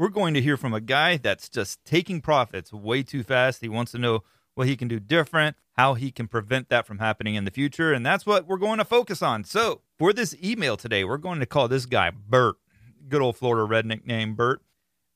we're going to hear from a guy that's just taking profits way too fast. He wants to know what he can do different, how he can prevent that from happening in the future. And that's what we're going to focus on. So, for this email today, we're going to call this guy Bert. Good old Florida redneck name, Bert.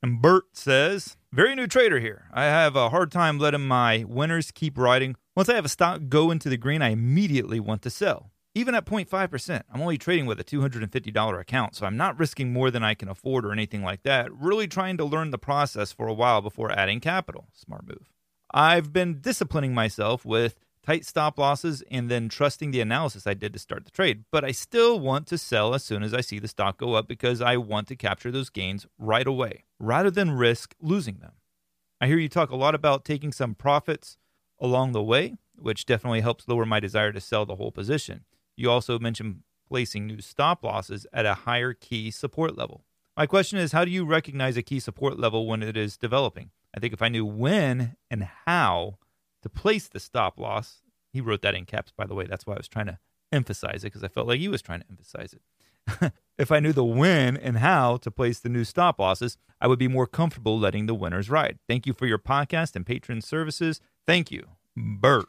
And Bert says, Very new trader here. I have a hard time letting my winners keep riding. Once I have a stock go into the green, I immediately want to sell even at 0.5%, I'm only trading with a $250 account, so I'm not risking more than I can afford or anything like that. Really trying to learn the process for a while before adding capital. Smart move. I've been disciplining myself with tight stop losses and then trusting the analysis I did to start the trade, but I still want to sell as soon as I see the stock go up because I want to capture those gains right away rather than risk losing them. I hear you talk a lot about taking some profits along the way, which definitely helps lower my desire to sell the whole position. You also mentioned placing new stop losses at a higher key support level. My question is how do you recognize a key support level when it is developing? I think if I knew when and how to place the stop loss, he wrote that in caps, by the way. That's why I was trying to emphasize it because I felt like he was trying to emphasize it. if I knew the when and how to place the new stop losses, I would be more comfortable letting the winners ride. Thank you for your podcast and patron services. Thank you, Bert.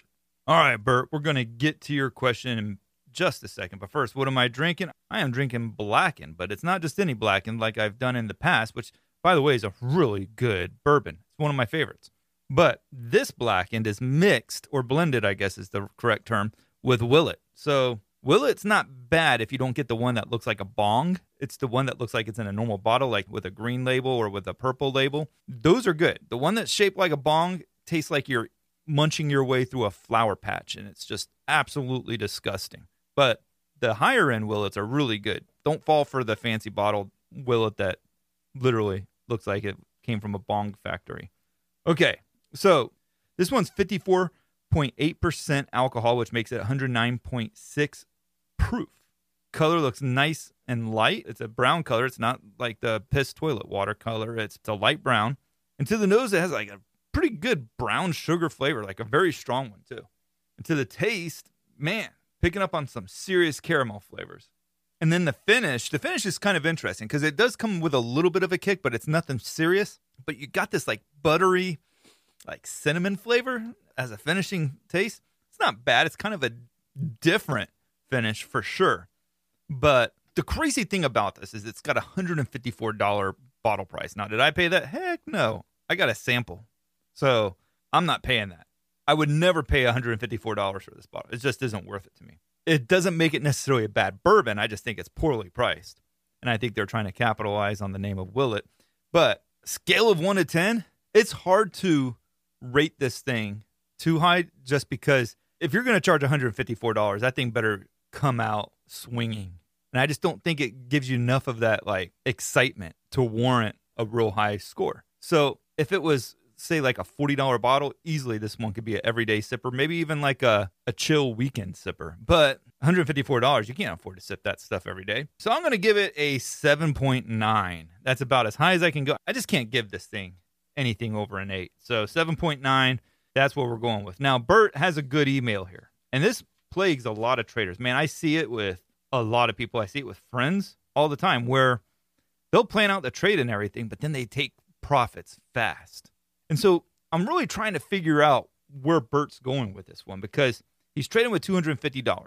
All right, Bert, we're going to get to your question just a second. But first, what am I drinking? I am drinking Blackened, but it's not just any Blackened like I've done in the past, which, by the way, is a really good bourbon. It's one of my favorites. But this Blackened is mixed or blended, I guess is the correct term, with Willet. So Willet's not bad if you don't get the one that looks like a bong. It's the one that looks like it's in a normal bottle, like with a green label or with a purple label. Those are good. The one that's shaped like a bong tastes like you're munching your way through a flower patch, and it's just absolutely disgusting. But the higher end Willets are really good. Don't fall for the fancy bottled Willet that literally looks like it came from a bong factory. Okay, so this one's 54.8% alcohol, which makes it 109.6 proof. Color looks nice and light. It's a brown color. It's not like the piss toilet water color. It's, it's a light brown. And to the nose, it has like a pretty good brown sugar flavor, like a very strong one, too. And to the taste, man, picking up on some serious caramel flavors. And then the finish, the finish is kind of interesting because it does come with a little bit of a kick, but it's nothing serious. But you got this like buttery, like cinnamon flavor as a finishing taste. It's not bad. It's kind of a different finish for sure. But the crazy thing about this is it's got a $154 bottle price. Now, did I pay that? Heck no. I got a sample. So I'm not paying that. I would never pay $154 for this bottle. It just isn't worth it to me. It doesn't make it necessarily a bad bourbon. I just think it's poorly priced. And I think they're trying to capitalize on the name of Willet. But scale of 1 to 10, it's hard to rate this thing too high just because if you're going to charge $154, that thing better come out swinging. And I just don't think it gives you enough of that like excitement to warrant a real high score. So if it was say like a $40 bottle, easily this one could be an everyday sipper, maybe even like a, a chill weekend sipper. But $154, you can't afford to sip that stuff every day. So I'm going to give it a 7.9. That's about as high as I can go. I just can't give this thing anything over an 8. So 7.9, that's what we're going with. Now, Bert has a good email here. And this plagues a lot of traders. Man, I see it with a lot of people. I see it with friends all the time where they'll plan out the trade and everything, but then they take profits fast. And so I'm really trying to figure out where Bert's going with this one because he's trading with $250.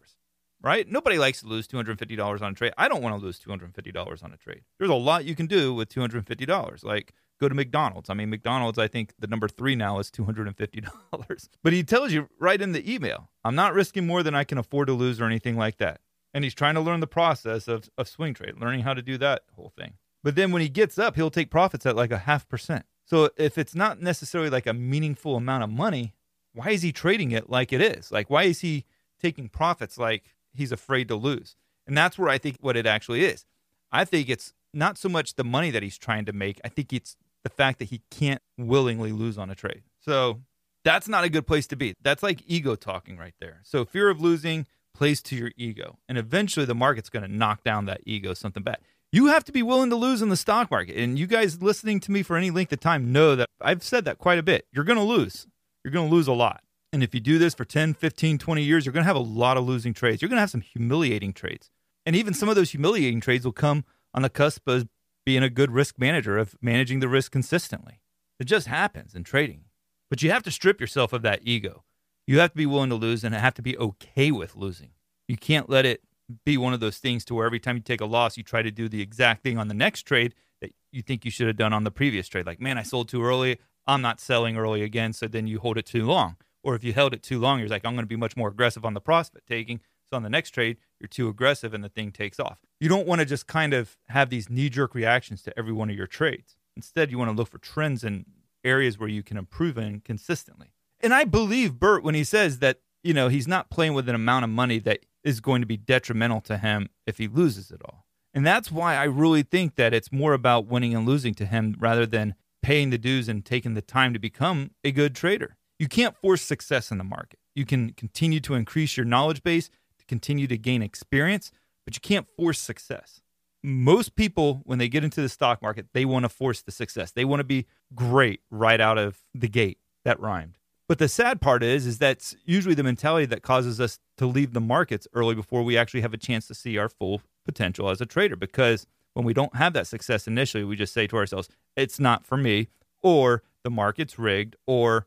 right? Nobody likes to lose $250 on a trade. I don't want to lose $250 on a trade. There's a lot you can do with $250. Like go to McDonald's. I mean, McDonald's, I think the number three now is $250. but he tells you right in the email, I'm not risking more than I can afford to lose or anything like that. And he's trying to learn the process of, of swing trade, learning how to do that whole thing. But then when he gets up, he'll take profits at like a half percent. So if it's not necessarily like a meaningful amount of money, why is he trading it like it is? Like, why is he taking profits like he's afraid to lose? And that's where I think what it actually is. I think it's not so much the money that he's trying to make. I think it's the fact that he can't willingly lose on a trade. So that's not a good place to be. That's like ego talking right there. So fear of losing plays to your ego. And eventually the market's going to knock down that ego something bad. You have to be willing to lose in the stock market. And you guys listening to me for any length of time know that I've said that quite a bit. You're going to lose. You're going to lose a lot. And if you do this for 10, 15, 20 years, you're going to have a lot of losing trades. You're going to have some humiliating trades. And even some of those humiliating trades will come on the cusp of being a good risk manager, of managing the risk consistently. It just happens in trading. But you have to strip yourself of that ego. You have to be willing to lose and have to be okay with losing. You can't let it be one of those things to where every time you take a loss, you try to do the exact thing on the next trade that you think you should have done on the previous trade. Like, man, I sold too early. I'm not selling early again. So then you hold it too long. Or if you held it too long, you're like, I'm going to be much more aggressive on the prospect taking. So on the next trade, you're too aggressive and the thing takes off. You don't want to just kind of have these knee jerk reactions to every one of your trades. Instead, you want to look for trends and areas where you can improve in consistently. And I believe Bert when he says that, you know, he's not playing with an amount of money that is going to be detrimental to him if he loses it all. And that's why I really think that it's more about winning and losing to him rather than paying the dues and taking the time to become a good trader. You can't force success in the market. You can continue to increase your knowledge base, to continue to gain experience, but you can't force success. Most people, when they get into the stock market, they want to force the success. They want to be great right out of the gate. That rhymed. But the sad part is, is that's usually the mentality that causes us to leave the markets early before we actually have a chance to see our full potential as a trader. Because when we don't have that success initially, we just say to ourselves, "It's not for me," or "The market's rigged," or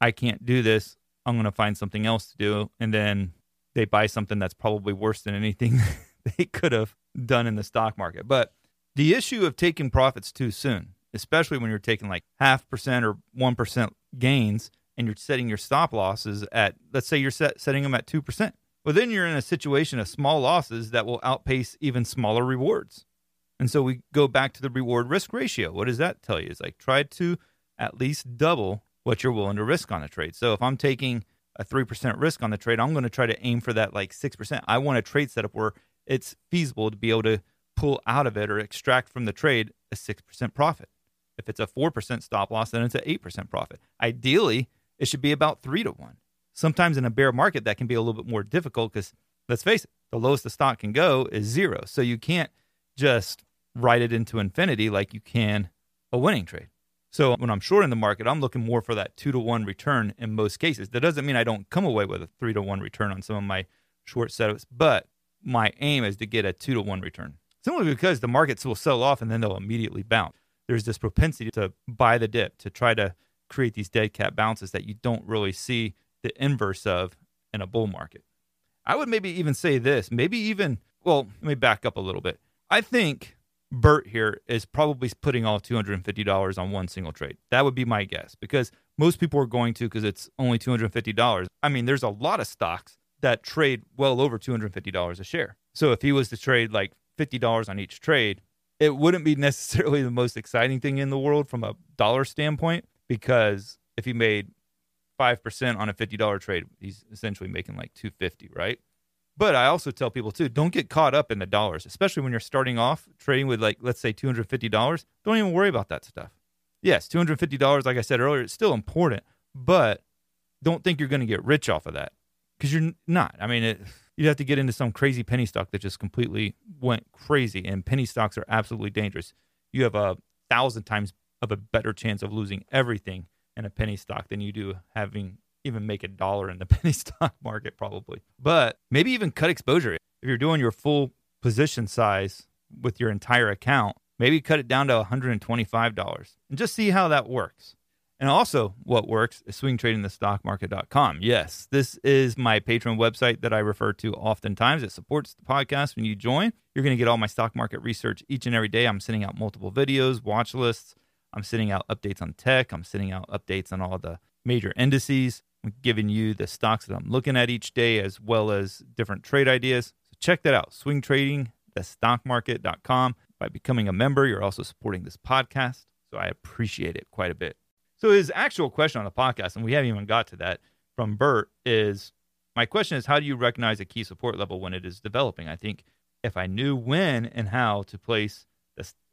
"I can't do this. I'm going to find something else to do," and then they buy something that's probably worse than anything they could have done in the stock market. But the issue of taking profits too soon, especially when you're taking like half percent or one percent gains and you're setting your stop losses at, let's say you're set, setting them at 2%. Well, then you're in a situation of small losses that will outpace even smaller rewards. And so we go back to the reward risk ratio. What does that tell you? It's like try to at least double what you're willing to risk on a trade. So if I'm taking a 3% risk on the trade, I'm going to try to aim for that like 6%. I want a trade setup where it's feasible to be able to pull out of it or extract from the trade a 6% profit. If it's a 4% stop loss, then it's an 8% profit. Ideally, it should be about three to one. Sometimes in a bear market, that can be a little bit more difficult because let's face it, the lowest the stock can go is zero. So you can't just write it into infinity like you can a winning trade. So when I'm short in the market, I'm looking more for that two to one return in most cases. That doesn't mean I don't come away with a three to one return on some of my short setups, but my aim is to get a two to one return. Simply because the markets will sell off and then they'll immediately bounce. There's this propensity to buy the dip, to try to create these dead cat bounces that you don't really see the inverse of in a bull market. I would maybe even say this, maybe even, well, let me back up a little bit. I think Bert here is probably putting all $250 on one single trade. That would be my guess because most people are going to because it's only $250. I mean, there's a lot of stocks that trade well over $250 a share. So if he was to trade like $50 on each trade, it wouldn't be necessarily the most exciting thing in the world from a dollar standpoint, because if he made 5% on a $50 trade, he's essentially making like 250, right? But I also tell people too, don't get caught up in the dollars, especially when you're starting off trading with like let's say $250. Don't even worry about that stuff. Yes, $250 like I said earlier, it's still important, but don't think you're going to get rich off of that cuz you're not. I mean, it, you'd have to get into some crazy penny stock that just completely went crazy and penny stocks are absolutely dangerous. You have a thousand times of a better chance of losing everything in a penny stock than you do having even make a dollar in the penny stock market probably. But maybe even cut exposure. If you're doing your full position size with your entire account, maybe cut it down to $125 and just see how that works. And also, what works is swingtradingthestockmarket.com. Yes, this is my Patreon website that I refer to oftentimes. It supports the podcast when you join. You're going to get all my stock market research each and every day. I'm sending out multiple videos, watch lists. I'm sending out updates on tech. I'm sending out updates on all the major indices. I'm giving you the stocks that I'm looking at each day as well as different trade ideas. So check that out, Swing Trading, swingtradingthestockmarket.com. By becoming a member, you're also supporting this podcast. So I appreciate it quite a bit. So his actual question on the podcast, and we haven't even got to that from Bert, is my question is how do you recognize a key support level when it is developing? I think if I knew when and how to place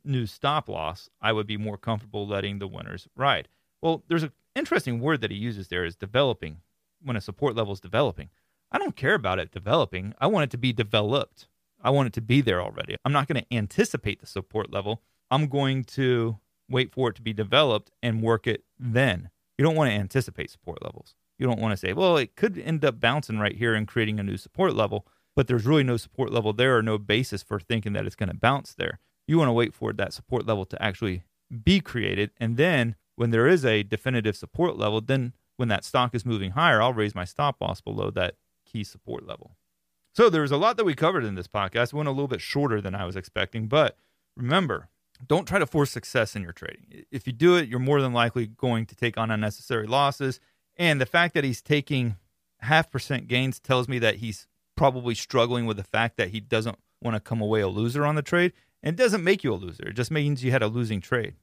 new stop loss, I would be more comfortable letting the winners ride. Well, there's an interesting word that he uses there is developing when a support level is developing. I don't care about it developing. I want it to be developed. I want it to be there already. I'm not going to anticipate the support level. I'm going to wait for it to be developed and work it then. You don't want to anticipate support levels. You don't want to say, well, it could end up bouncing right here and creating a new support level, but there's really no support level there or no basis for thinking that it's going to bounce there. You want to wait for that support level to actually be created. And then when there is a definitive support level, then when that stock is moving higher, I'll raise my stop loss below that key support level. So there's a lot that we covered in this podcast. It went a little bit shorter than I was expecting, but remember, don't try to force success in your trading. If you do it, you're more than likely going to take on unnecessary losses. And the fact that he's taking half percent gains tells me that he's probably struggling with the fact that he doesn't want to come away a loser on the trade. And it doesn't make you a loser, it just means you had a losing trade.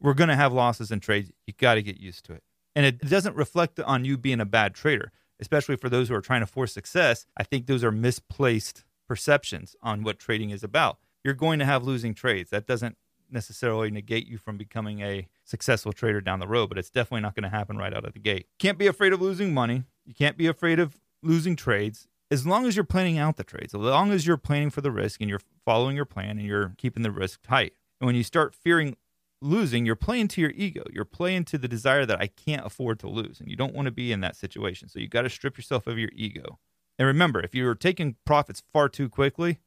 We're going to have losses in trades. You got to get used to it. And it doesn't reflect on you being a bad trader, especially for those who are trying to force success. I think those are misplaced perceptions on what trading is about. You're going to have losing trades. That doesn't necessarily negate you from becoming a successful trader down the road, but it's definitely not going to happen right out of the gate. Can't be afraid of losing money. You can't be afraid of losing trades. As long as you're planning out the trades, as long as you're planning for the risk and you're following your plan and you're keeping the risk tight. And when you start fearing losing, you're playing to your ego. You're playing to the desire that I can't afford to lose. And you don't want to be in that situation. So you got to strip yourself of your ego. And remember, if you're taking profits far too quickly,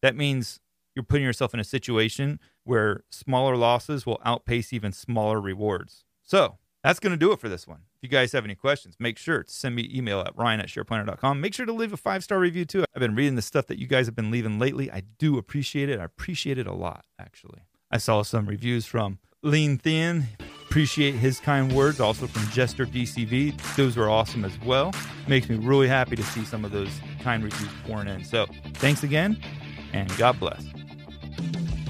that means you're putting yourself in a situation where smaller losses will outpace even smaller rewards. So that's going to do it for this one. If you guys have any questions, make sure to send me email at ryan at shareplanner.com. Make sure to leave a five star review too. I've been reading the stuff that you guys have been leaving lately. I do appreciate it. I appreciate it a lot, actually. I saw some reviews from Lean Thin. Appreciate his kind words. Also from Jester DCV. Those were awesome as well. Makes me really happy to see some of those kind reviews pouring in. So thanks again, and God bless.